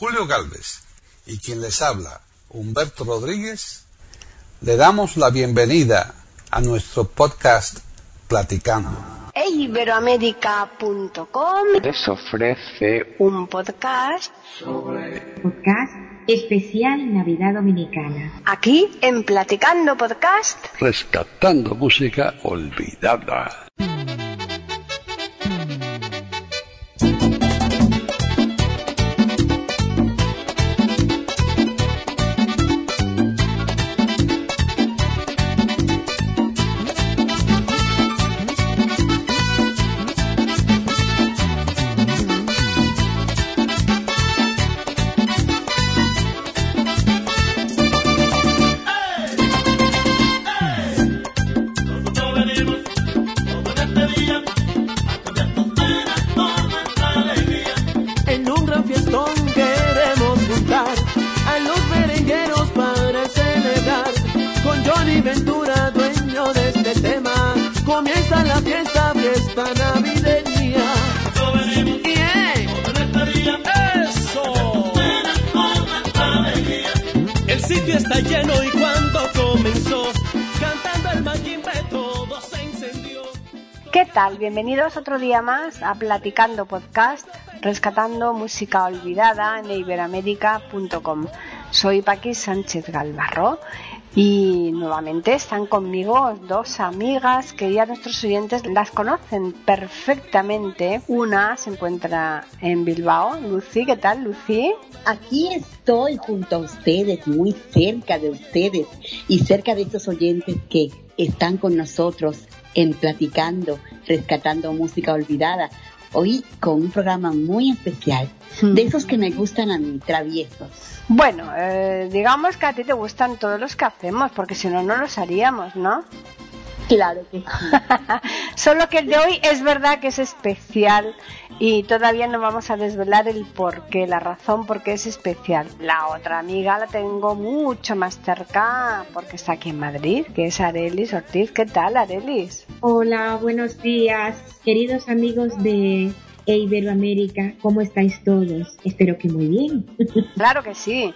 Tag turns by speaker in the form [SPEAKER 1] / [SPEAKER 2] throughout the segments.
[SPEAKER 1] Julio Galvez y quien les habla, Humberto Rodríguez, le damos la bienvenida a nuestro podcast Platicando.
[SPEAKER 2] Iberoamérica.com
[SPEAKER 3] les ofrece
[SPEAKER 2] un podcast
[SPEAKER 4] podcast especial Navidad Dominicana.
[SPEAKER 2] aquí en Platicando Podcast.
[SPEAKER 3] Rescatando música olvidada.
[SPEAKER 2] Bienvenidos otro día más a Platicando Podcast, rescatando música olvidada en iberoamérica.com. Soy Paqui Sánchez Galvarro y nuevamente están conmigo dos amigas que ya nuestros oyentes las conocen perfectamente. Una se encuentra en Bilbao. Lucy, ¿qué tal, Lucy?
[SPEAKER 5] Aquí estoy junto a ustedes, muy cerca de ustedes y cerca de estos oyentes que están con nosotros en Platicando, rescatando música olvidada. Hoy con un programa muy especial, de esos que me gustan a mí, traviesos.
[SPEAKER 2] Bueno, eh, digamos que a ti te gustan todos los que hacemos, porque si no, no los haríamos, ¿no?
[SPEAKER 5] Claro que sí.
[SPEAKER 2] Solo que el de hoy es verdad que es especial y todavía no vamos a desvelar el por qué, la razón por qué es especial. La otra amiga la tengo mucho más cerca porque está aquí en Madrid, que es Arelis Ortiz. ¿Qué tal, Arelis?
[SPEAKER 4] Hola, buenos días, queridos amigos de Iberoamérica. ¿Cómo estáis todos? Espero que muy bien.
[SPEAKER 2] Claro que sí.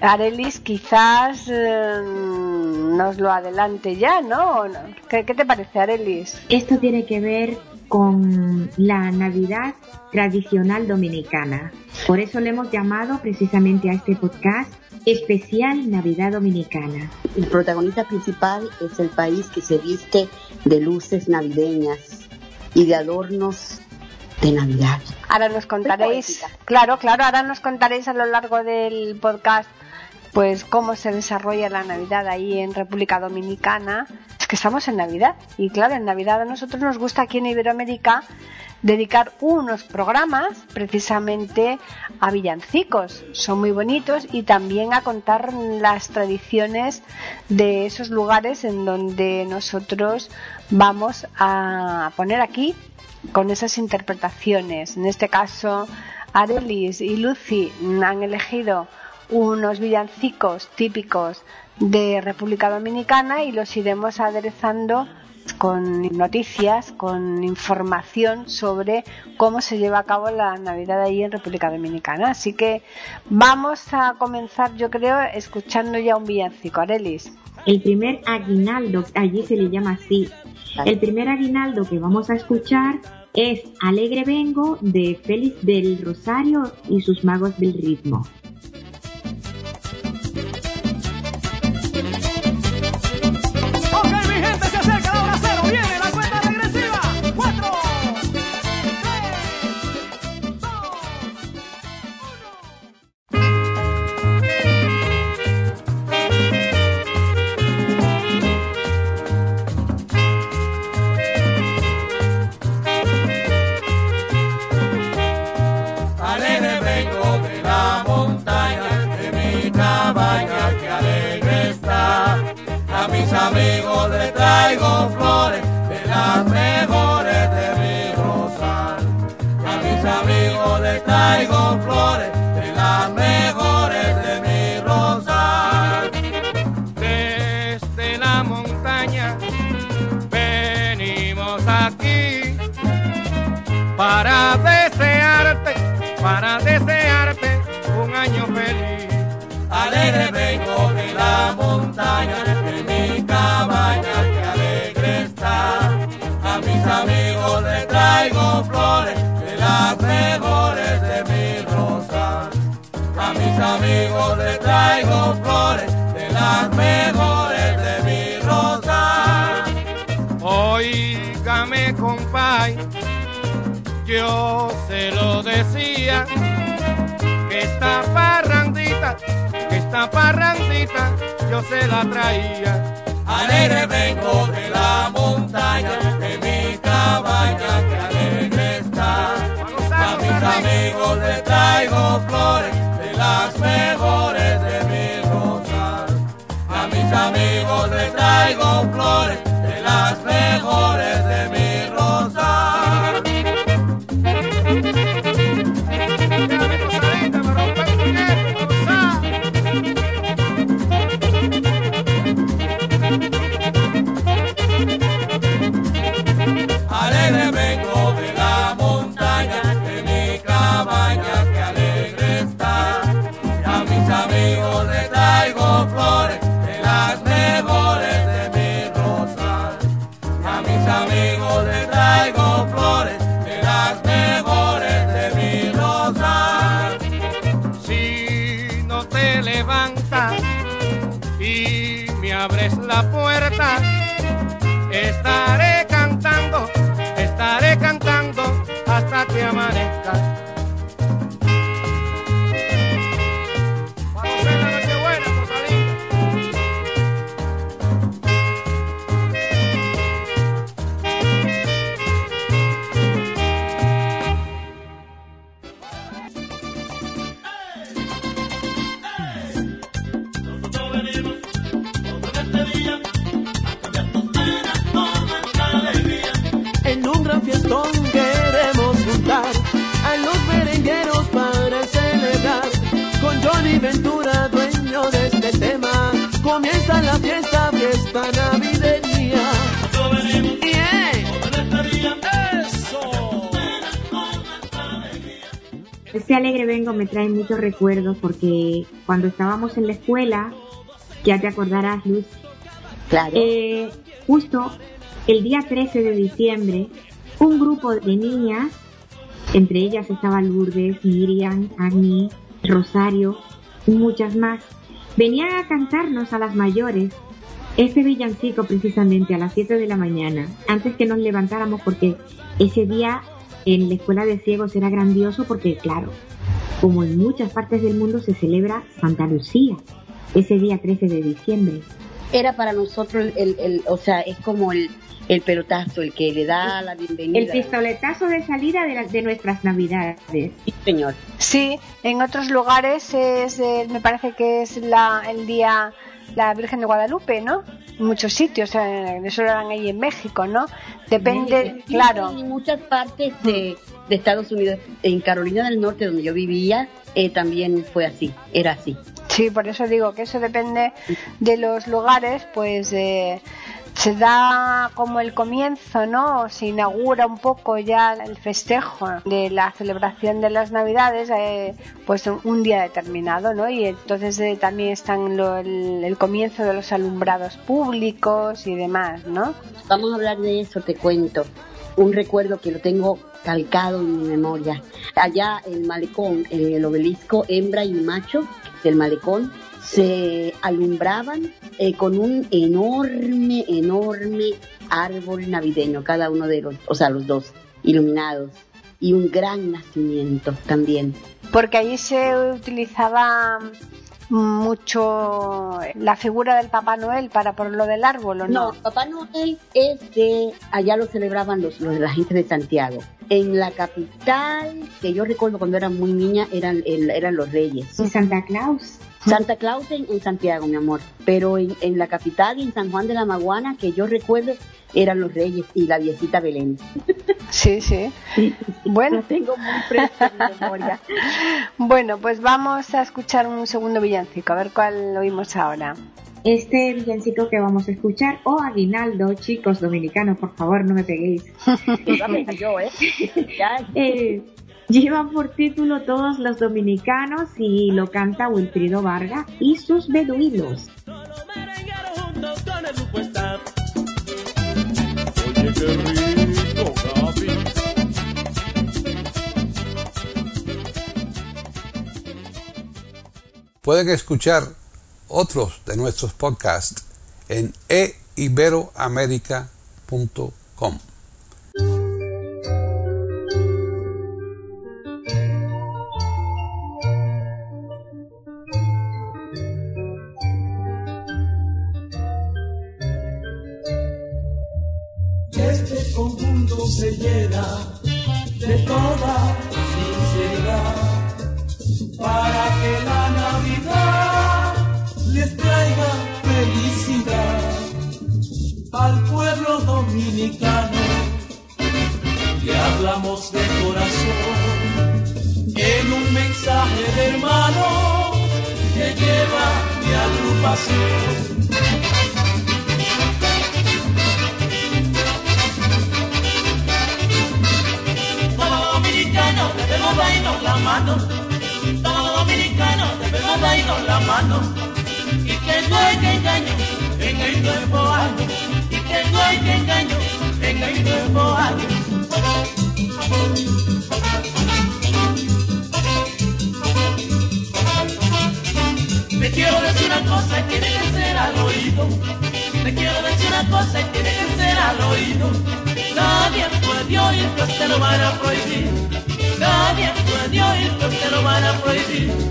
[SPEAKER 2] Arelis quizás eh, nos lo adelante ya, ¿no? ¿O no? ¿Qué, qué te parece, Arelis?
[SPEAKER 4] Esto tiene que ver con la Navidad tradicional dominicana. Por eso le hemos llamado precisamente a este podcast especial Navidad Dominicana.
[SPEAKER 5] El protagonista principal es el país que se viste de luces navideñas y de adornos de Navidad.
[SPEAKER 2] Ahora nos contaréis, claro, claro, ahora nos contaréis a lo largo del podcast pues cómo se desarrolla la Navidad ahí en República Dominicana. Es que estamos en Navidad y claro, en Navidad a nosotros nos gusta aquí en Iberoamérica dedicar unos programas precisamente a villancicos. Son muy bonitos y también a contar las tradiciones de esos lugares en donde nosotros vamos a poner aquí con esas interpretaciones. En este caso, Arelis y Lucy han elegido unos villancicos típicos de República Dominicana y los iremos aderezando con noticias, con información sobre cómo se lleva a cabo la Navidad ahí en República Dominicana. Así que vamos a comenzar, yo creo, escuchando ya un villancico. Arelis.
[SPEAKER 4] El primer aguinaldo, allí se le llama así. El primer aguinaldo que vamos a escuchar es Alegre Vengo de Félix del Rosario y sus magos del ritmo.
[SPEAKER 6] Mis amigos les traigo flores, de las mejores de mi rosa. Oígame, compay, yo se lo decía, que esta parrandita, que esta parrandita, yo se la traía. Alegre vengo de la montaña, de mi cabaña, que alegre está. A mis amigos les traigo flores, las mejores de mi rosa. A mis amigos les traigo flores, de las mejores
[SPEAKER 7] comienza la fiesta, fiesta navideña. Bien. ¡Eso!
[SPEAKER 4] Este alegre vengo me trae muchos recuerdos porque cuando estábamos en la escuela, ya te acordarás, Luz,
[SPEAKER 5] Claro.
[SPEAKER 4] eh, justo el día 13 de diciembre, un grupo de niñas, entre ellas estaba Lourdes, Miriam, Agni, Rosario y muchas más, venían a cantarnos a las mayores este villancico precisamente a las 7 de la mañana, antes que nos levantáramos porque ese día en la escuela de ciegos era grandioso porque, claro, como en muchas partes del mundo se celebra Santa Lucía, ese día 13 de diciembre.
[SPEAKER 5] Era para nosotros, el, el, o sea, es como el, el pelotazo, el que le da la bienvenida.
[SPEAKER 4] El pistoletazo de salida de, las de nuestras navidades.
[SPEAKER 5] Sí, señor.
[SPEAKER 2] Sí, en otros lugares es, eh, me parece que es la, el día la Virgen de Guadalupe, ¿no? En muchos sitios, eh, eso lo harán ahí en México, ¿no? Depende,
[SPEAKER 5] Sí,
[SPEAKER 2] claro.
[SPEAKER 5] En muchas partes de, de Estados Unidos, en Carolina del Norte, donde yo vivía, eh, también fue así, era así.
[SPEAKER 2] Sí, por eso digo que eso depende de los lugares, pues eh, se da como el comienzo, ¿no? Se inaugura un poco ya el festejo de la celebración de las Navidades, eh, pues un, día determinado, ¿no? Y entonces eh, también están lo- el, el comienzo de los alumbrados públicos y demás, ¿no?
[SPEAKER 5] Vamos a hablar de eso, te cuento. Un recuerdo que lo tengo calcado en mi memoria. Allá el malecón, el obelisco hembra y macho del malecón, se alumbraban eh, con un enorme, enorme árbol navideño, cada uno de los, o sea, los dos, iluminados. Y un gran nacimiento también.
[SPEAKER 2] Porque allí se utilizaba mucho la figura del Papá Noel para por lo del árbol, ¿o no?
[SPEAKER 5] No, Papá Noel es de, allá lo celebraban los, los de la gente de Santiago. En la capital, que yo recuerdo cuando era muy niña, eran, el- eran los reyes.
[SPEAKER 4] Y Santa Claus.
[SPEAKER 5] Santa Claus en, en Santiago, mi amor. Pero en, en la capital y en San Juan de la Maguana, que yo recuerdo, eran los reyes y la viejita Belén.
[SPEAKER 2] Sí, sí. Bueno,
[SPEAKER 5] Lo tengo muy fresco en mi memoria.
[SPEAKER 2] bueno, pues vamos a escuchar un segundo villancico, a ver cuál oímos ahora.
[SPEAKER 4] Este villancico que vamos a escuchar, o aguinaldo, chicos dominicanos, por favor, no me peguéis.
[SPEAKER 5] Yo, ¿eh? Ya,
[SPEAKER 4] Eh, Lleva por título Todos los Dominicanos y lo canta Wilfrido Vargas y sus beduinos.
[SPEAKER 1] Pueden escuchar otros de nuestros podcasts en eiberoamerica.com.
[SPEAKER 8] street.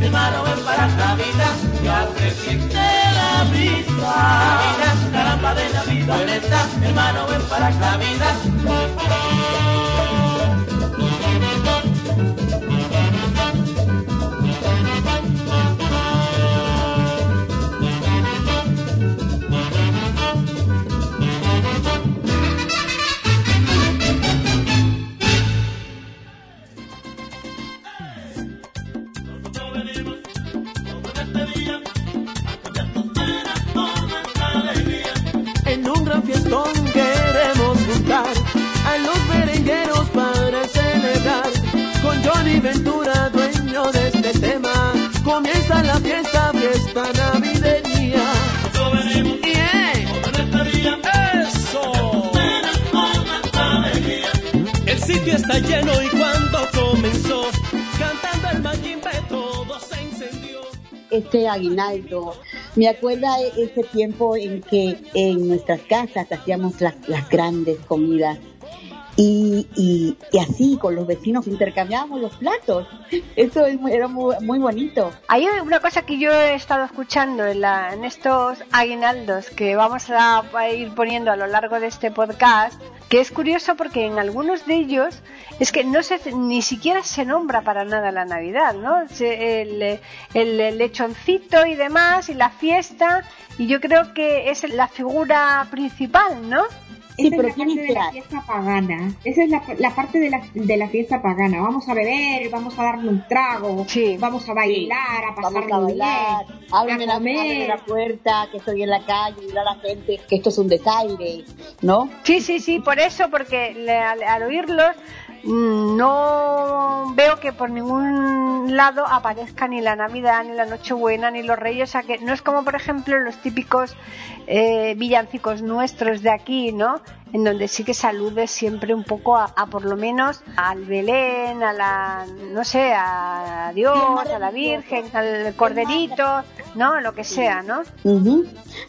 [SPEAKER 8] mi mano es para Navidad, ya se siente la brisa. Navidad, caramba de Navidad, hermano es para la Navidad. está
[SPEAKER 7] lleno y cuando comenzó cantando el Mayimbe todo se incendió.
[SPEAKER 5] Este aguinaldo me acuerda ese tiempo en que en nuestras casas hacíamos las, las grandes comidas y, y, y así con los vecinos intercambiábamos los platos. Eso es muy- era muy, muy bonito.
[SPEAKER 2] Hay una cosa que yo he estado escuchando en, la- en estos aguinaldos que vamos a, ir poniendo a lo largo de este podcast, que es curioso porque en algunos de ellos es que no se ni siquiera se nombra para nada la Navidad, ¿no? El, el- el lechoncito y demás y la fiesta y yo creo que es la figura principal, ¿no?
[SPEAKER 5] Sí, pero
[SPEAKER 4] es la parte de la fiesta pagana. Esa es la, la parte de la, de la fiesta pagana. Vamos a beber, vamos a darle un trago,
[SPEAKER 2] Sí.
[SPEAKER 4] vamos a bailar, a
[SPEAKER 5] Vamos a
[SPEAKER 4] pasarlo
[SPEAKER 5] bailar,
[SPEAKER 4] bien,
[SPEAKER 5] ábreme
[SPEAKER 4] a
[SPEAKER 5] la,
[SPEAKER 4] comer.
[SPEAKER 5] la puerta, que estoy en la calle, y a la gente que esto es un desaire, ¿no?
[SPEAKER 2] Sí, sí, sí, por eso, porque le- al, al oírlos no veo que por ningún lado aparezca ni la Navidad, ni la Nochebuena, ni los Reyes, o sea que no es como por ejemplo los típicos eh, villancicos nuestros de aquí, ¿no? En donde sí que saludes siempre un poco a, a por lo menos al Belén, a la, no sé, a Dios, a la Virgen, al Corderito, ¿no? Lo que sea, ¿no?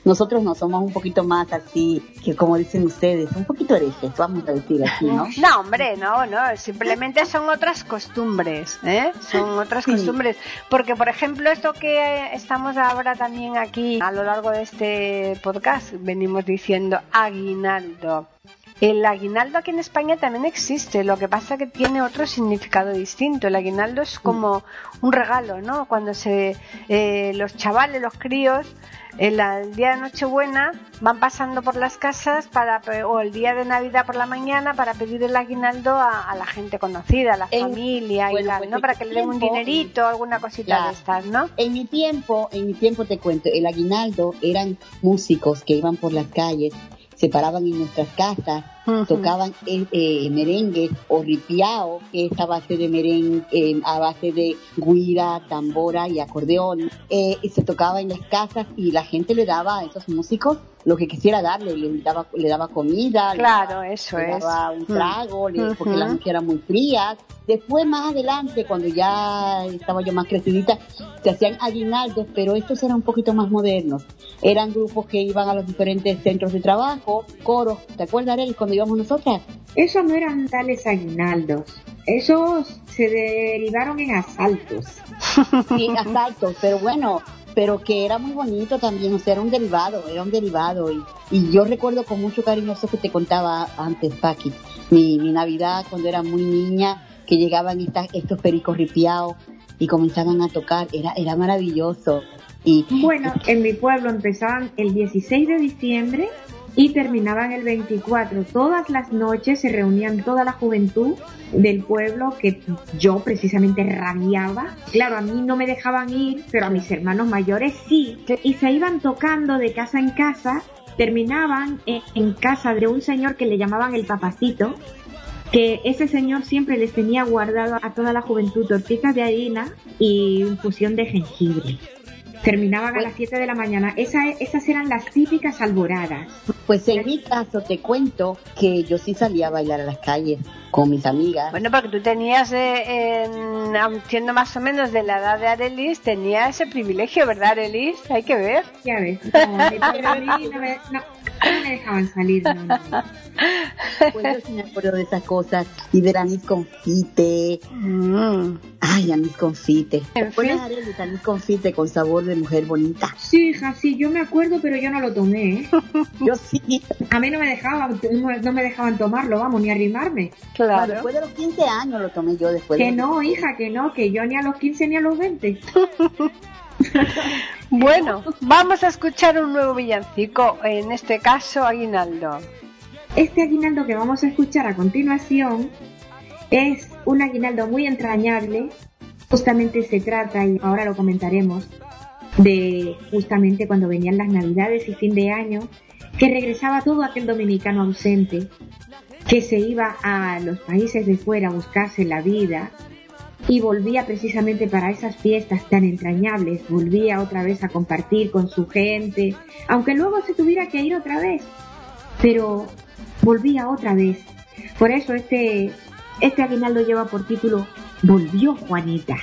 [SPEAKER 5] Nosotros no somos un poquito más así, que como dicen ustedes, un poquito herejes, vamos a decir así, ¿no?
[SPEAKER 2] No, hombre, no, no, simplemente son otras costumbres, ¿eh? Son otras
[SPEAKER 5] Sí.
[SPEAKER 2] costumbres. Porque, por ejemplo, esto que estamos ahora también aquí a lo largo de este podcast, venimos diciendo aguinaldo. El aguinaldo aquí en España también existe, lo que pasa que tiene otro significado distinto. El aguinaldo es como un regalo, ¿no? Cuando se eh, los chavales, los críos, el, el día de Nochebuena van pasando por las casas para o el día de Navidad por la mañana para pedir el aguinaldo a, a la gente conocida, a la
[SPEAKER 5] En-
[SPEAKER 2] familia y tal,
[SPEAKER 5] pues
[SPEAKER 2] ¿no? Para que le den un dinerito, alguna cosita de estas, ¿no?
[SPEAKER 5] En mi tiempo, en mi tiempo te cuento, el aguinaldo eran músicos que iban por las calles, se paraban en nuestras casas, Tocaban eh, eh, merengue o ripiao, que es a base de merengue, eh, a base de guira, tambora y acordeón. Eh, y se tocaba en las casas y la gente le daba a esos músicos lo que quisiera darle, le daba, le daba comida, le
[SPEAKER 2] Claro, eso
[SPEAKER 5] le
[SPEAKER 2] es.
[SPEAKER 5] daba un
[SPEAKER 2] Mm.
[SPEAKER 5] trago, le- porque las noches eran muy frías. Después, más adelante, cuando ya estaba yo más crecidita, se hacían aguinaldos, pero estos eran un poquito más modernos. Eran grupos que iban a los diferentes centros de trabajo, coros. ¿Te acuerdas, Arely, cuando íbamos nosotras?
[SPEAKER 4] Esos no eran tales aguinaldos. Esos se derivaron en asaltos.
[SPEAKER 5] Sí, asaltos, pero bueno, pero que era muy bonito también, o sea, era un derivado, era un derivado. Y, y yo recuerdo con mucho cariño eso que te contaba antes, Paqui, mi, mi Navidad cuando era muy niña, que llegaban estas, estos pericos ripiados y comenzaban a tocar, era, era maravilloso. Y
[SPEAKER 4] Bueno, en mi pueblo empezaban el 16 de diciembre y terminaban el 24. Todas las noches se reunían toda la juventud del pueblo que yo precisamente rabiaba. Claro, a mí no me dejaban ir, pero a mis hermanos mayores sí. Y se iban tocando de casa en casa. Terminaban en, casa de un señor que le llamaban el papacito, que ese señor siempre les tenía guardado a toda la juventud tortitas de harina y infusión de jengibre. Terminaban a las 7 de la mañana. Esa- esas eran las típicas alboradas.
[SPEAKER 5] pues en mi caso te cuento que yo sí salía a bailar a las calles con mis amigas.
[SPEAKER 2] Bueno, porque tú tenías, eh, en- más o menos de la edad de Arelis, tenía ese privilegio, ¿verdad, Arelis? Hay que ver.
[SPEAKER 4] Ya ves, no, no me, no, no me dejaban salir. No.
[SPEAKER 5] Pues yo sí me acuerdo de esas cosas y ver anís confite. Ay, anís confite. ¿Te
[SPEAKER 2] En fin.
[SPEAKER 5] De anís confite con sabor de mujer bonita?
[SPEAKER 4] Sí, hija, sí, yo me acuerdo, pero yo no lo tomé. ¿eh?
[SPEAKER 5] Yo sí.
[SPEAKER 4] A mí no me dejaban, no, me dejaban tomarlo, vamos, ni arrimarme.
[SPEAKER 2] Claro.
[SPEAKER 5] después de los 15 años lo tomé yo después.
[SPEAKER 4] Que
[SPEAKER 5] de...
[SPEAKER 4] no, hija, que no, que yo ni a los 15 ni a los 20.
[SPEAKER 2] Bueno, vamos a escuchar un nuevo villancico, en este caso Aguinaldo.
[SPEAKER 4] Este aguinaldo que vamos a escuchar a continuación es un aguinaldo muy entrañable. Justamente se trata, y ahora lo comentaremos, de justamente cuando venían las navidades y fin de año, que regresaba todo aquel dominicano ausente, que se iba a los países de fuera a buscarse la vida y volvía precisamente para esas fiestas tan entrañables, volvía otra vez a compartir con su gente, aunque luego se tuviera que ir otra vez, pero volvía otra vez. Por eso este, este aguinaldo lleva por título Volvió Juanita.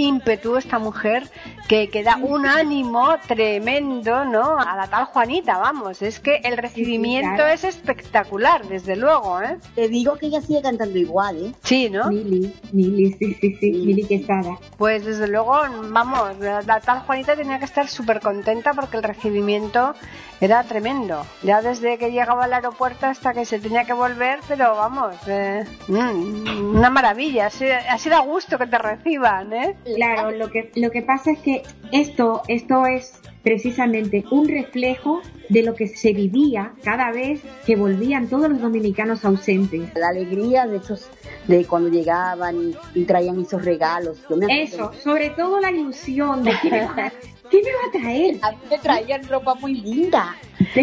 [SPEAKER 2] Ímpetu esta mujer que, que da un ánimo tremendo, ¿no? A la tal Juanita, vamos, es que el recibimiento
[SPEAKER 4] claro.
[SPEAKER 2] es espectacular, desde luego, ¿eh?
[SPEAKER 5] Te digo que ella sigue cantando igual, ¿eh?
[SPEAKER 2] Sí, ¿no?
[SPEAKER 4] Mili, Mili, sí, sí, sí, Mili Quesada.
[SPEAKER 2] Pues desde luego, vamos, la, tal Juanita tenía que estar súper contenta porque el recibimiento era tremendo. Ya desde que llegaba al aeropuerto hasta que se tenía que volver, pero vamos, eh, mm, una maravilla, así, así da gusto que te reciban, ¿eh?
[SPEAKER 4] Claro, lo que, lo que pasa es que esto, esto es precisamente un reflejo de lo que se vivía cada vez que volvían todos los dominicanos ausentes.
[SPEAKER 5] La alegría de esos, de cuando llegaban y, y traían esos regalos.
[SPEAKER 4] Eso, sobre todo la ilusión de qué me va a, qué me va a traer.
[SPEAKER 5] A mí me traían ropa muy linda.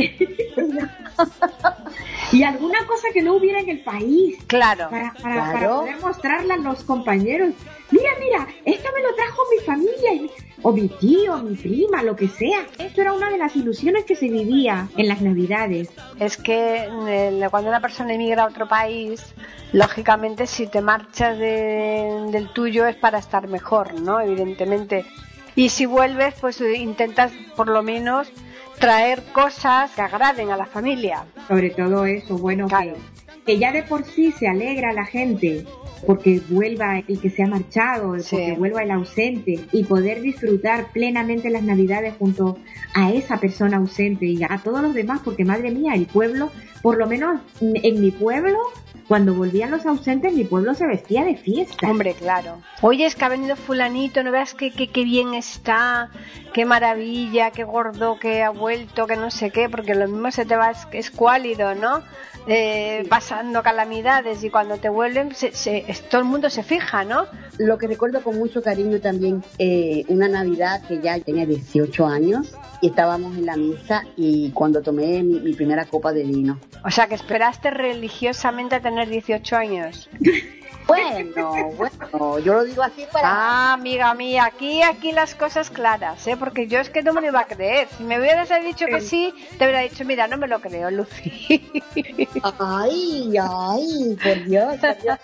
[SPEAKER 4] y alguna cosa que no hubiera en el país.
[SPEAKER 2] Claro.
[SPEAKER 4] Para, para,
[SPEAKER 5] Claro.
[SPEAKER 4] para poder mostrarla a los compañeros. Mira, mira, esto me lo trajo mi familia, o mi tío, mi prima, lo que sea. Esto era una de las ilusiones que se vivía en las navidades.
[SPEAKER 2] Es que eh, cuando una persona emigra a otro país, lógicamente si te marchas de- del tuyo es para estar mejor, ¿no? Evidentemente. Y si vuelves, pues eh, intentas por lo menos traer cosas que agraden a la familia.
[SPEAKER 4] Sobre todo eso, bueno,
[SPEAKER 2] Claro.
[SPEAKER 4] que, que ya de por sí se alegra la gente porque vuelva el que se ha marchado,
[SPEAKER 2] Sí.
[SPEAKER 4] porque vuelva el ausente y poder disfrutar plenamente las navidades junto a esa persona ausente y a todos los demás, porque madre mía, el pueblo, por lo menos en mi pueblo, cuando volvían los ausentes, mi pueblo se vestía de fiesta.
[SPEAKER 2] Hombre, claro. Oye, es que ha venido fulanito, no veas que, que, que bien está, qué maravilla, qué gordo que ha vuelto, que no sé qué, porque lo mismo se te va es- escuálido, ¿no? Eh, pasando calamidades y cuando te vuelven, se, se- todo el mundo se fija, ¿no?
[SPEAKER 5] Lo que recuerdo con mucho cariño también, eh, una Navidad que ya tenía 18 años y estábamos en la misa y cuando tomé mi, mi primera copa de vino.
[SPEAKER 2] O sea, que esperaste religiosamente a tener 18 años.
[SPEAKER 5] Bueno, bueno, yo lo digo así para...
[SPEAKER 2] Ah, amiga mía, aquí, aquí las cosas claras, ¿eh? Porque yo es que no me lo iba a creer. Si me hubieras dicho que sí, te hubiera dicho, mira, no me lo creo, Lucy.
[SPEAKER 5] Ay, ay, por Dios. por Dios.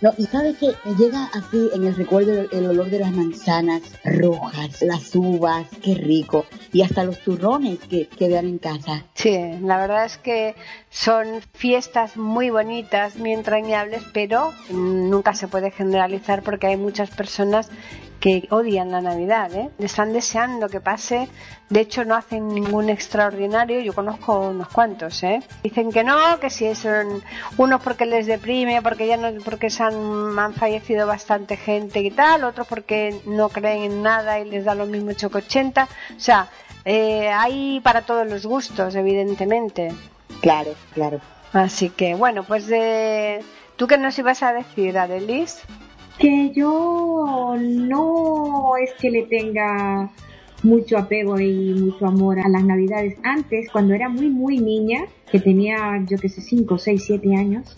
[SPEAKER 5] No, y sabes que me llega así en el recuerdo el, el olor de las manzanas rojas, las uvas, qué rico. Y hasta los turrones que, que vean en casa.
[SPEAKER 2] Sí, la verdad es que son fiestas muy bonitas, muy entrañables, pero nunca se puede generalizar porque hay muchas personas que odian la Navidad, ¿eh? Están deseando que pase, de hecho no hacen ningún extraordinario, yo conozco unos cuantos, ¿eh? Dicen que no, que si son unos porque les deprime, porque ya no, porque se han, han fallecido bastante gente y tal, otros porque no creen en nada y les da lo mismo choco 80, o sea, eh, hay para todos los gustos, evidentemente.
[SPEAKER 5] Claro, claro.
[SPEAKER 2] Así que, bueno, pues de... ¿Tú qué nos ibas a decir, Adelis?
[SPEAKER 4] Que yo no es que le tenga mucho apego y mucho amor a las navidades. Antes, cuando era muy, muy niña, que tenía, yo que sé, 5, 6, 7 años,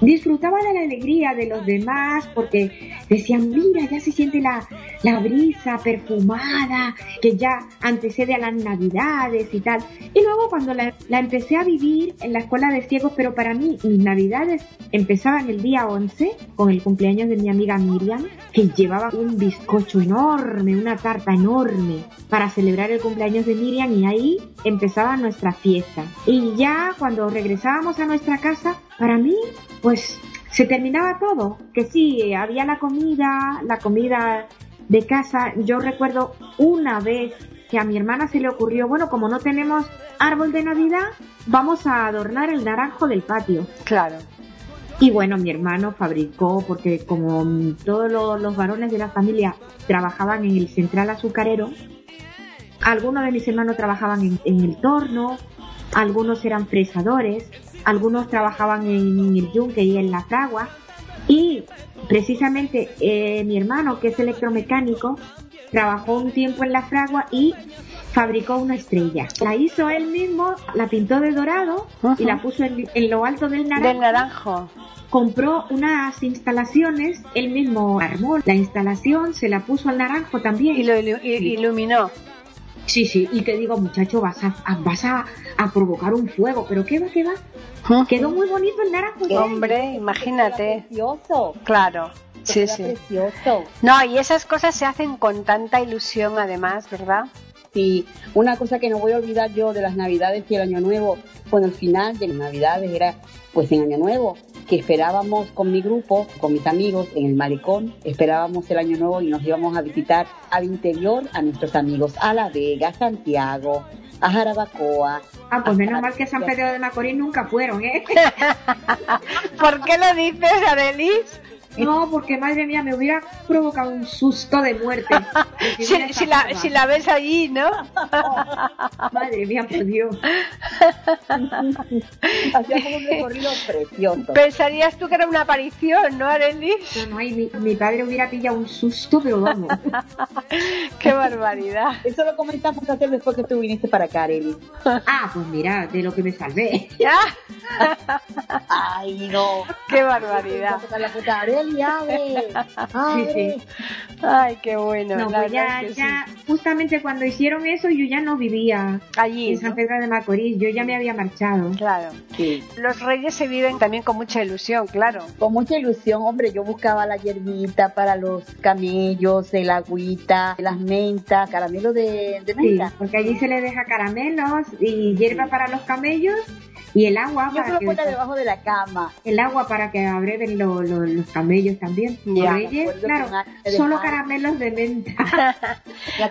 [SPEAKER 4] disfrutaba de la alegría de los demás porque decían, mira, ya se siente la, la brisa perfumada que ya antecede a las navidades y tal. Y luego cuando la, la empecé a vivir en la escuela de ciegos, pero para mí mis navidades empezaban el día 11 con el cumpleaños de mi amiga Miriam, que llevaba un bizcocho enorme, una tarta enorme para celebrar el cumpleaños de Miriam y ahí empezaba nuestra fiesta. Y ya cuando regresábamos a nuestra casa, para mí, pues se terminaba todo. Que sí, había la comida, la comida de casa. Yo recuerdo una vez que a mi hermana se le ocurrió, bueno, como no tenemos árbol de Navidad, vamos a adornar el naranjo del patio.
[SPEAKER 2] Claro.
[SPEAKER 4] Y bueno, mi hermano fabricó, porque como todos lo- los varones de la familia trabajaban en el central azucarero, algunos de mis hermanos trabajaban en, en el torno, algunos eran fresadores, algunos trabajaban en el yunque y en la fragua. Y precisamente eh, mi hermano, que es electromecánico, trabajó un tiempo en la fragua y fabricó una estrella. La hizo él mismo, la pintó de dorado y la puso en, en lo alto del naranjo.
[SPEAKER 2] Del naranjo.
[SPEAKER 4] Compró unas instalaciones, él mismo armó la instalación, se la puso al naranjo también.
[SPEAKER 2] Y lo ilu- iluminó.
[SPEAKER 4] Sí, sí, y te digo, muchacho, vas a, a- vas a, a provocar un fuego, pero ¿qué va, qué va? Quedó muy bonito el naranjo. ¿sí?
[SPEAKER 2] Hombre, imagínate.
[SPEAKER 5] Precioso.
[SPEAKER 2] Claro. Sí, sí.
[SPEAKER 5] precioso.
[SPEAKER 2] No, y esas cosas se hacen con tanta ilusión además, ¿verdad?
[SPEAKER 5] Sí, una cosa que no voy a olvidar yo de las Navidades y el Año Nuevo, bueno, el final de las Navidades era pues en Año Nuevo, que esperábamos con mi grupo, con mis amigos en el malecón, esperábamos el Año Nuevo y nos íbamos a visitar al interior a nuestros amigos, a La Vega, a Santiago, a Jarabacoa.
[SPEAKER 4] Ah, pues menos mal que San Pedro de Macorís nunca fueron, ¿eh?
[SPEAKER 2] ¿Por qué lo dices, Arelis?
[SPEAKER 4] No, porque madre mía, me hubiera provocado un susto de muerte.
[SPEAKER 2] Si, si la, si la ves allí, ¿no?
[SPEAKER 4] Madre mía, por Dios.
[SPEAKER 5] Hacíamos un recorrido precioso.
[SPEAKER 2] Pensarías tú que era una aparición, ¿no, Arelis?
[SPEAKER 4] No, no, y mi, mi padre hubiera pillado un susto, pero vamos.
[SPEAKER 2] Qué barbaridad.
[SPEAKER 5] Eso lo comenzamos a hacer después que tú viniste para acá, Arely.
[SPEAKER 4] Ah, pues mira, de lo que me salvé.
[SPEAKER 5] Ay, no.
[SPEAKER 2] Qué barbaridad.
[SPEAKER 5] Arely, abre. Abre.
[SPEAKER 2] Ay, qué bueno.
[SPEAKER 4] No,
[SPEAKER 2] la
[SPEAKER 4] pues ya,
[SPEAKER 2] verdad es que
[SPEAKER 4] ya, justamente cuando hicieron eso, yo ya no vivía
[SPEAKER 2] Allí,
[SPEAKER 4] en San. Pedro de Macorís, yo ya me había marchado.
[SPEAKER 2] Claro.
[SPEAKER 5] Sí.
[SPEAKER 2] Los reyes se viven también con mucha ilusión, claro.
[SPEAKER 5] Con mucha ilusión, hombre, yo buscaba la hierbita para los camellos, el agüita, las mentas, caramelo de, de
[SPEAKER 4] Sí,
[SPEAKER 5] menta.
[SPEAKER 4] porque allí se le deja caramelos y hierba para los camellos y el agua
[SPEAKER 5] Yo
[SPEAKER 4] para que
[SPEAKER 5] debajo de la cama.
[SPEAKER 4] el agua para que abreven lo- lo- los camellos también.
[SPEAKER 2] Ya,
[SPEAKER 4] reyes, claro, solo caramelos de menta.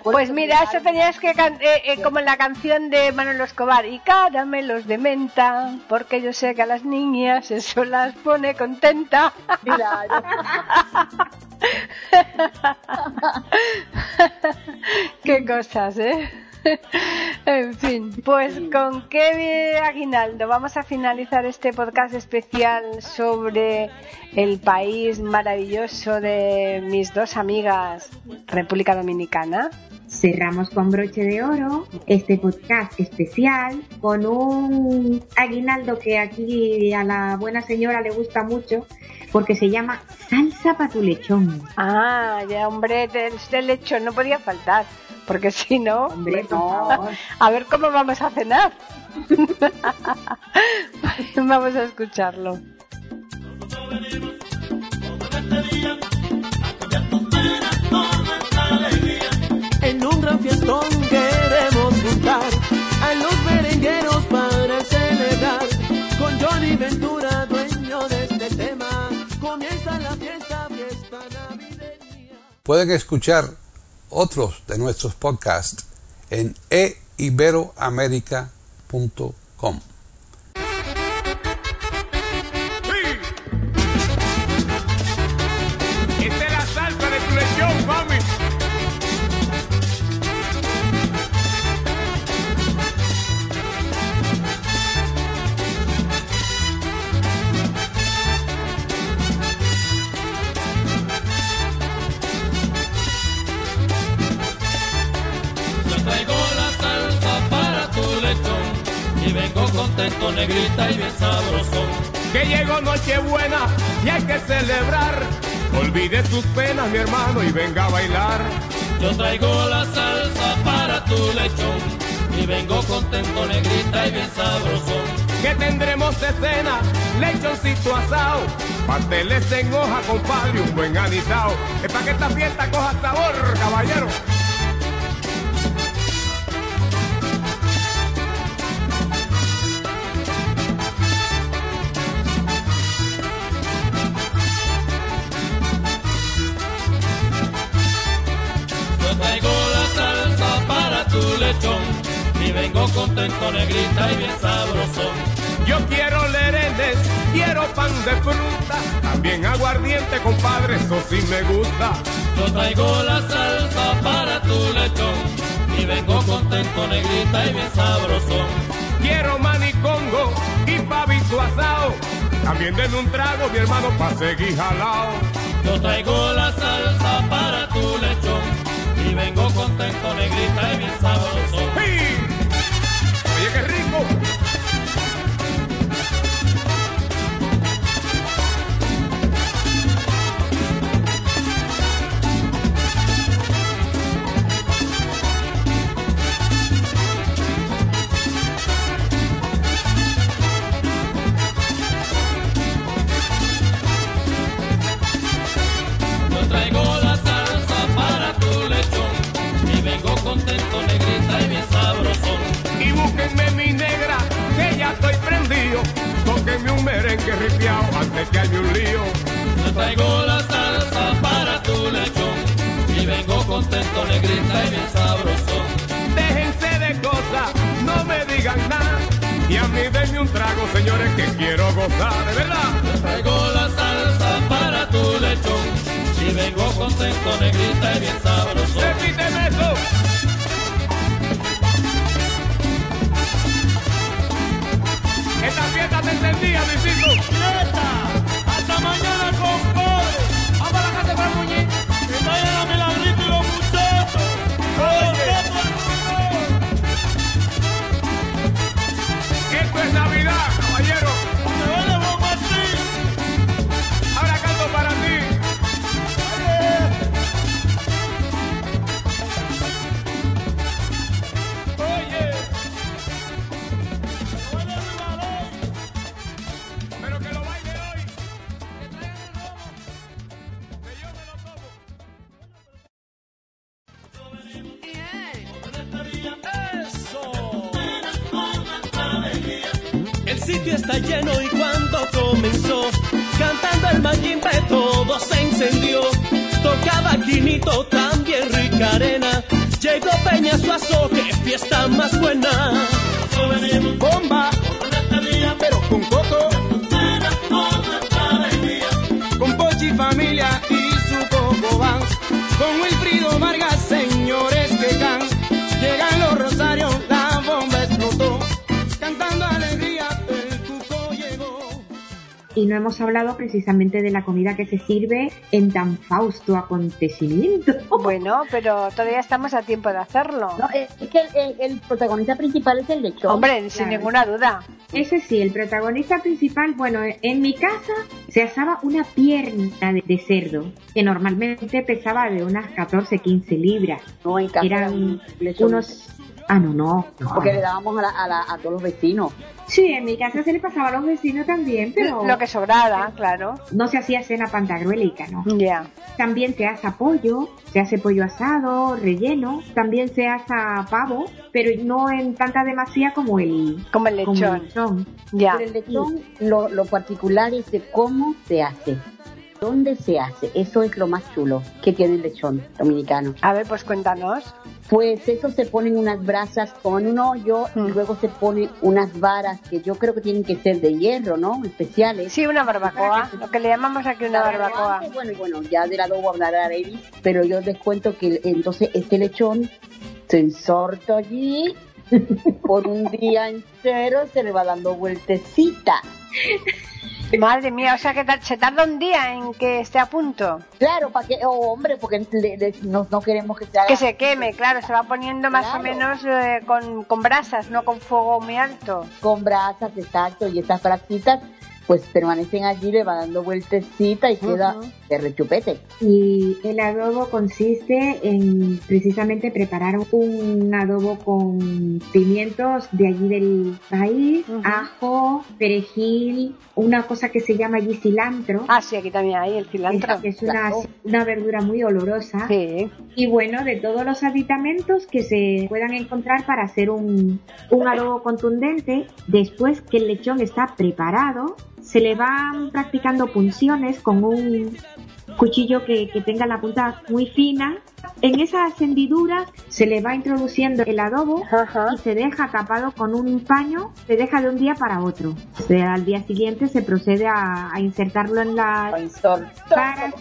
[SPEAKER 2] Pues mira,
[SPEAKER 5] mi
[SPEAKER 2] eso tenías que can- eh, eh, como en la canción de Manuel Escobar y caramelos de menta, porque yo sé que a las niñas eso las pone contenta.
[SPEAKER 5] Claro.
[SPEAKER 2] Qué cosas, ¿eh? En fin, pues con qué aguinaldo vamos a finalizar este podcast especial sobre el país maravilloso de mis dos amigas, República Dominicana.
[SPEAKER 4] Cerramos con broche de oro este podcast especial con un aguinaldo que aquí a la buena señora le gusta mucho porque se llama salsa para tu lechón.
[SPEAKER 2] Ah, ya hombre, del, hecho no podía faltar, porque si no,
[SPEAKER 4] Hombre, por
[SPEAKER 5] no.
[SPEAKER 2] a ver cómo vamos a cenar. vamos a escucharlo.
[SPEAKER 7] En un gran fiestón queremos juntar a los merengueros para celebrar. Con Johnny Ventura, dueño de este tema, comienza la fiesta, fiesta navideña.
[SPEAKER 1] Pueden escuchar otros de nuestros podcasts en eiberoamerica.com.
[SPEAKER 8] contento, negrita y bien sabroso.
[SPEAKER 6] Que llegó Nochebuena y hay que celebrar. Olvide sus penas, mi hermano, y venga a bailar.
[SPEAKER 8] Yo traigo la salsa para tu lechón y vengo contento, negrita y bien sabroso.
[SPEAKER 6] Que tendremos de cena, lechoncito asado, pasteles en hoja, compadre, un buen anisao. Es para que esta fiesta coja sabor, caballero.
[SPEAKER 8] Negrita y bien sabroso.
[SPEAKER 6] Yo quiero lerenes, quiero pan de fruta, también aguardiente, compadre, eso sí me gusta.
[SPEAKER 8] Yo traigo la salsa para tu lechón y vengo contento, negrita y bien sabroso.
[SPEAKER 6] Quiero manicongo y pavito asado, también denme un trago, mi hermano, pa' seguir jalao.
[SPEAKER 8] Yo traigo la salsa para tu lechón y vengo contento, negrita y bien sabroso.
[SPEAKER 6] tóquenme mi negra, que
[SPEAKER 9] ya estoy prendido. Tóquenme un merengue ripiao antes que haya un lío.
[SPEAKER 8] Yo traigo la salsa para tu lechón y vengo contento, negrita y bien sabroso.
[SPEAKER 9] Déjense de cosas, no me digan nada. Y a mí denme un trago, señores, que quiero gozar, de verdad.
[SPEAKER 8] Yo traigo la salsa para tu lechón y vengo contento, negrita y bien sabroso.
[SPEAKER 9] Repíteme eso. Fiesta te encendía, Luisito.
[SPEAKER 8] ¡Fiesta! ¡Hasta mañana, compadre!
[SPEAKER 9] Vamos a la casa para el muñeco.
[SPEAKER 8] ¡Que vayan a Milagrito y los muchachos!
[SPEAKER 7] Y
[SPEAKER 4] no hemos hablado precisamente de la comida que se sirve en tan fausto acontecimiento.
[SPEAKER 2] Bueno, pero todavía estamos a tiempo de hacerlo.
[SPEAKER 5] No, es es que el, el- el protagonista principal es el lechón.
[SPEAKER 2] Hombre, sin ninguna duda.
[SPEAKER 4] Ese sí, el protagonista principal, bueno, en mi casa se asaba una pierna de, de cerdo que normalmente pesaba de unas 14, 15 libras.
[SPEAKER 5] No, en casa era
[SPEAKER 4] Eran
[SPEAKER 5] un lechón.
[SPEAKER 4] unos... Ah, no, no. no.
[SPEAKER 5] Porque le dábamos a, la- a, la- a todos los vecinos.
[SPEAKER 4] Sí, en mi casa se le pasaba a los vecinos también, pero
[SPEAKER 2] Lo que sobrara, claro.
[SPEAKER 4] no se hacía cena pantagruélica, ¿no?
[SPEAKER 2] Ya.
[SPEAKER 4] También se asa pollo, se hace pollo asado, relleno, también se asa pavo, pero no en tanta demasía como el,
[SPEAKER 2] Como el
[SPEAKER 4] como el
[SPEAKER 2] lechón.
[SPEAKER 4] lechón.
[SPEAKER 2] Ya.
[SPEAKER 5] Pero el lechón, lo, lo particular es de cómo se hace. ¿Dónde se hace? Eso es lo más chulo que tiene el lechón dominicano.
[SPEAKER 2] A ver, pues cuéntanos.
[SPEAKER 5] Pues eso se ponen unas brasas con un hoyo y
[SPEAKER 2] Mm.
[SPEAKER 5] luego se ponen unas varas que yo creo que tienen que ser de hierro, ¿no? Especiales.
[SPEAKER 2] Sí, una barbacoa. Lo que le llamamos aquí una barbacoa.
[SPEAKER 5] Bueno, y bueno, ya del adobo hablará David, pero yo les cuento que entonces este lechón se ensorta allí por un día entero, se le va dando vueltecita.
[SPEAKER 2] Madre mía, o sea que se tarda un día en que esté a punto.
[SPEAKER 5] Claro, para que, oh, hombre, porque le- le- no, no queremos que se haga.
[SPEAKER 2] Que se queme, claro, se va poniendo más o menos eh, con, con brasas, no con fuego muy alto.
[SPEAKER 5] con brasas, exacto, y estas brasitas pues permanecen allí, le va dando vueltecita y queda de rechupete.
[SPEAKER 4] Y el adobo consiste en precisamente preparar un adobo con pimientos de allí del país, ajo, perejil, una cosa que se llama allí cilantro.
[SPEAKER 2] Ah, sí, aquí también hay el cilantro.
[SPEAKER 4] que es una, una verdura muy olorosa.
[SPEAKER 2] Sí.
[SPEAKER 4] Y bueno, de todos los aditamentos que se puedan encontrar para hacer un, un adobo contundente, después que el lechón está preparado, se le van practicando punciones con un cuchillo que, que tenga la punta muy fina. En esas hendiduras se le va introduciendo el adobo
[SPEAKER 2] Ajá.
[SPEAKER 4] y se deja tapado con un paño, se deja de un día para otro. O sea, al día siguiente se procede a, a insertarlo en la... Para-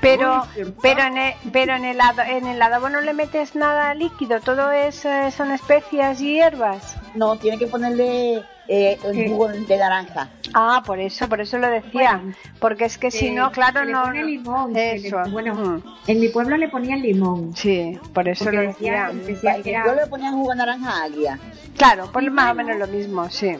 [SPEAKER 2] Pero, pero en el, pero en el, ado- en el adobo no le metes nada líquido, todo es, eh, son especias y hierbas.
[SPEAKER 5] No, tiene que ponerle eh, un jugo de naranja.
[SPEAKER 2] Ah, por eso, por eso lo decía.
[SPEAKER 4] Bueno,
[SPEAKER 2] Porque es que si
[SPEAKER 4] se-
[SPEAKER 2] no, claro,
[SPEAKER 4] se le
[SPEAKER 2] no.
[SPEAKER 4] pone limón, le- bueno,
[SPEAKER 2] Mm.
[SPEAKER 4] en mi pueblo le ponían limón.
[SPEAKER 2] Sí, por eso
[SPEAKER 4] Porque
[SPEAKER 2] lo
[SPEAKER 4] decía-
[SPEAKER 2] decía.
[SPEAKER 4] decía que era-
[SPEAKER 5] Yo le ponía jugo de naranja agria.
[SPEAKER 2] Claro, pues más o menos lo mismo, sí.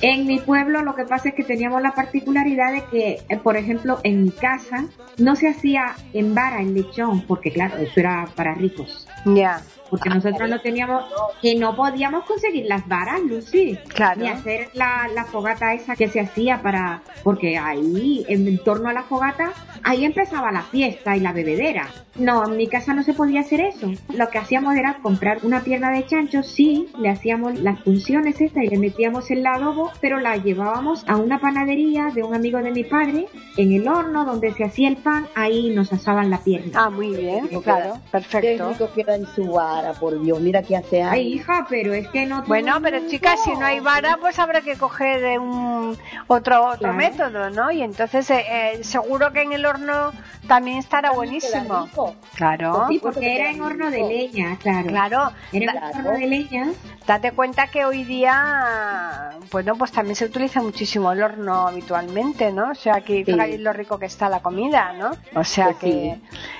[SPEAKER 4] En mi pueblo lo que pasa es que teníamos la particularidad de que, eh, por ejemplo, en mi casa no se hacía en vara el lechón, porque claro, eso era para ricos.
[SPEAKER 2] Ya.
[SPEAKER 4] Porque nosotros no teníamos, que no podíamos conseguir las varas, Lucy,
[SPEAKER 2] Claro.
[SPEAKER 4] ni hacer la, la fogata esa que se hacía para, porque ahí, en, en torno a la fogata, ahí empezaba la fiesta y la bebedera. No, en mi casa no se podía hacer eso. Lo que hacíamos era comprar una pierna de chancho, sí, le hacíamos las funciones estas y le metíamos el adobo, pero la llevábamos a una panadería de un amigo de mi padre, en el horno donde se hacía el pan, ahí nos asaban la pierna.
[SPEAKER 2] Ah, muy bien, claro, perfecto.
[SPEAKER 5] en su vara, por Dios. Mira que hace años.
[SPEAKER 4] Ay, hija, pero es que no...
[SPEAKER 2] Bueno, pero chicas, si no hay vara, pues habrá que coger un otro otro
[SPEAKER 4] Claro.
[SPEAKER 2] método, ¿no? Y entonces eh, eh, seguro que en el horno también estará buenísimo. Claro,
[SPEAKER 4] Sí, porque era en horno de leña, claro.
[SPEAKER 2] claro.
[SPEAKER 4] Era en
[SPEAKER 5] Claro.
[SPEAKER 4] horno de leña.
[SPEAKER 2] Date cuenta que hoy día, bueno, pues también se utiliza muchísimo el horno habitualmente, ¿no? O sea, que
[SPEAKER 5] Sí.
[SPEAKER 2] lo rico que está la comida, ¿no? O sea
[SPEAKER 5] Pues
[SPEAKER 2] que,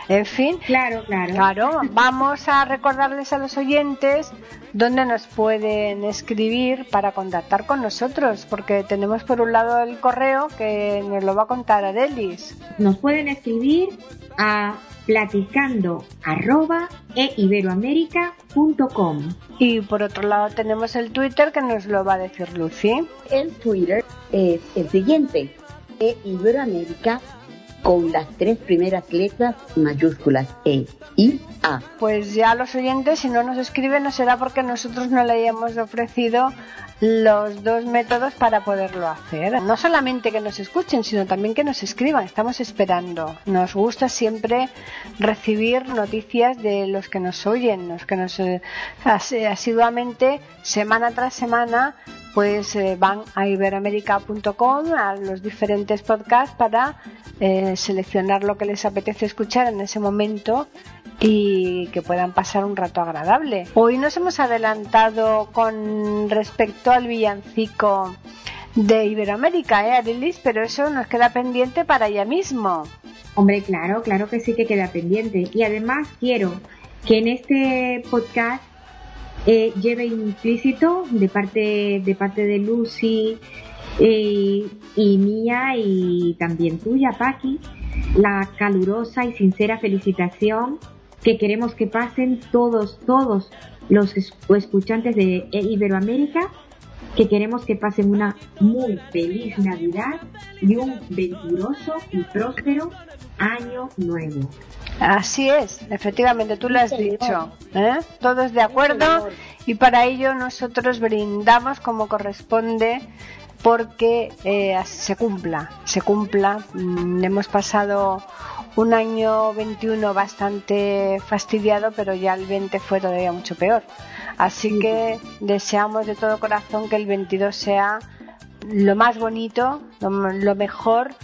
[SPEAKER 2] en fin,
[SPEAKER 4] Claro, claro.
[SPEAKER 2] Claro, vamos a recordarles a los oyentes dónde nos pueden escribir para contactar con nosotros, porque tenemos por un lado el correo que nos lo va a contar Adelis.
[SPEAKER 4] Nos pueden escribir a platicando arroba eiberoamerica.com.
[SPEAKER 2] Y por otro lado tenemos el Twitter que nos lo va a decir Lucy.
[SPEAKER 5] El Twitter es el siguiente. E Iberoamérica con las tres primeras letras mayúsculas E, I, A.
[SPEAKER 2] Pues ya los oyentes, si no nos escriben, no será porque nosotros no le hayamos ofrecido los dos métodos para poderlo hacer. No solamente que nos escuchen, sino también que nos escriban. Estamos esperando. Nos gusta siempre recibir noticias de los que nos oyen, los que nos eh, as- asiduamente, semana tras semana, pues eh, van a iberoamerica.com, a los diferentes podcasts para eh, seleccionar lo que les apetece escuchar en ese momento y que puedan pasar un rato agradable. Hoy nos hemos adelantado con respecto al villancico de Iberoamérica, ¿eh, Arilis? Pero eso nos queda pendiente para ya mismo.
[SPEAKER 4] Hombre, claro, claro que sí que queda pendiente. Y además quiero que en este podcast eh, lleve implícito de parte de parte de Lucy eh, y mía y también tuya, Paqui, la calurosa y sincera felicitación que queremos que pasen todos, todos los es- escuchantes de Iberoamérica, que queremos que pasen una muy feliz Navidad y un venturoso y próspero año nuevo.
[SPEAKER 2] Así es, efectivamente, tú lo has dicho. ¿eh? Todos de acuerdo y para ello nosotros brindamos como corresponde porque eh, se cumpla, se cumpla. Mm, hemos pasado un año 21 bastante fastidiado, pero ya el 20 fue todavía mucho peor. Así que deseamos de todo corazón que el 22 sea lo más bonito, lo, lo mejor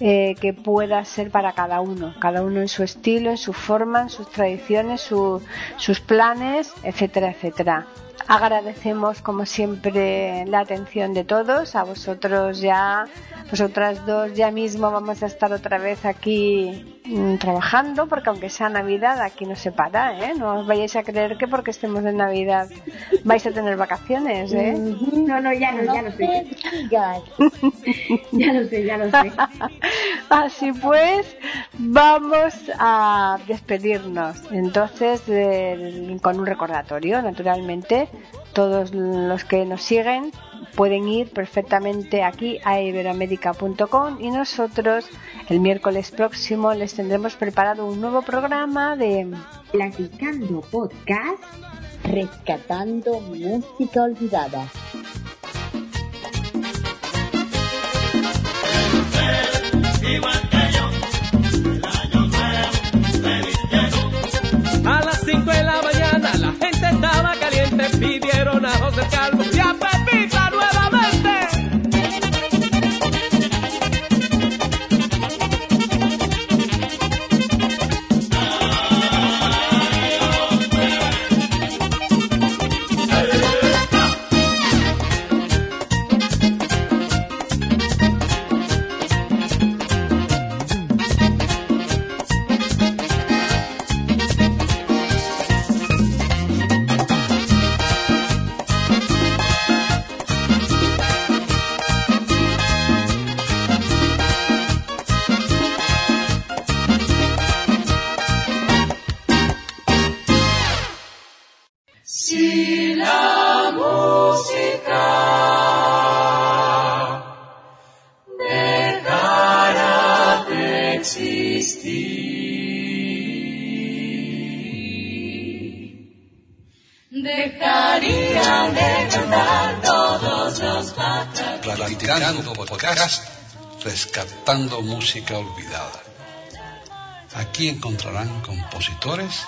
[SPEAKER 2] eh, que pueda ser para cada uno, cada uno en su estilo, en su forma, en sus tradiciones, su- sus planes, etcétera, etcétera. Agradecemos como siempre la atención de todos, a vosotros ya, vosotras dos ya mismo vamos a estar otra vez aquí mm, trabajando, porque aunque sea Navidad aquí no se para, ¿eh? No os vayáis a creer que porque estemos en Navidad vais a tener vacaciones, ¿eh?
[SPEAKER 4] No, no, ya no, ya lo sé.
[SPEAKER 5] digas.
[SPEAKER 4] Ya lo sé, ya lo sé.
[SPEAKER 2] Así pues, vamos a despedirnos. Entonces, eh, con un recordatorio, naturalmente, todos los que nos siguen pueden ir perfectamente aquí a iberoamérica.com y nosotros el miércoles próximo les tendremos preparado un nuevo programa de
[SPEAKER 4] Platicando podcast,
[SPEAKER 5] Rescatando música olvidada.
[SPEAKER 7] A las 5 de la pidieron a José Calvo y a Pepita
[SPEAKER 1] encontrarán compositores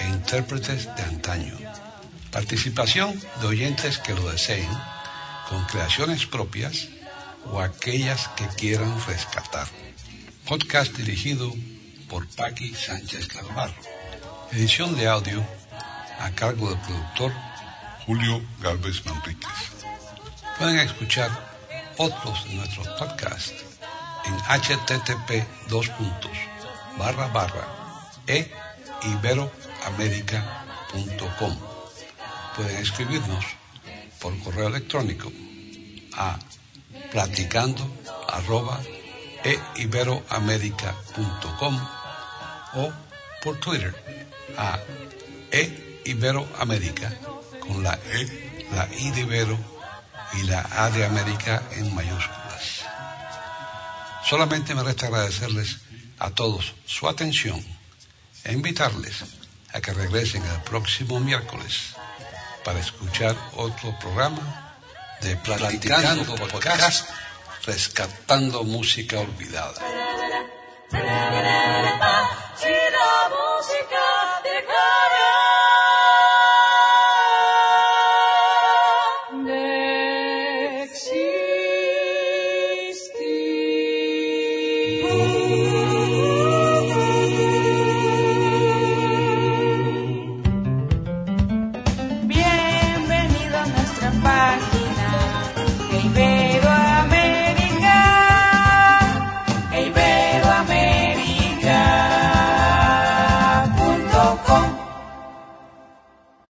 [SPEAKER 1] e intérpretes de antaño. Participación de oyentes que lo deseen, con creaciones propias o aquellas que quieran rescatar. Podcast dirigido por Paqui Sánchez Calvarro. Edición de audio a cargo del productor Julio Galvez Manríquez. Pueden escuchar otros de nuestros podcasts en http dos barra barra e iberoamerica.com. Pueden escribirnos por correo electrónico a platicando arroba e iberoamerica.com o por Twitter a e Iberoamérica con la E, la I de Ibero y la A de América en mayúsculas. Solamente me resta agradecerles a todos su atención e invitarles a que regresen el próximo miércoles para escuchar otro programa de Platicando Podcast, rescatando música olvidada.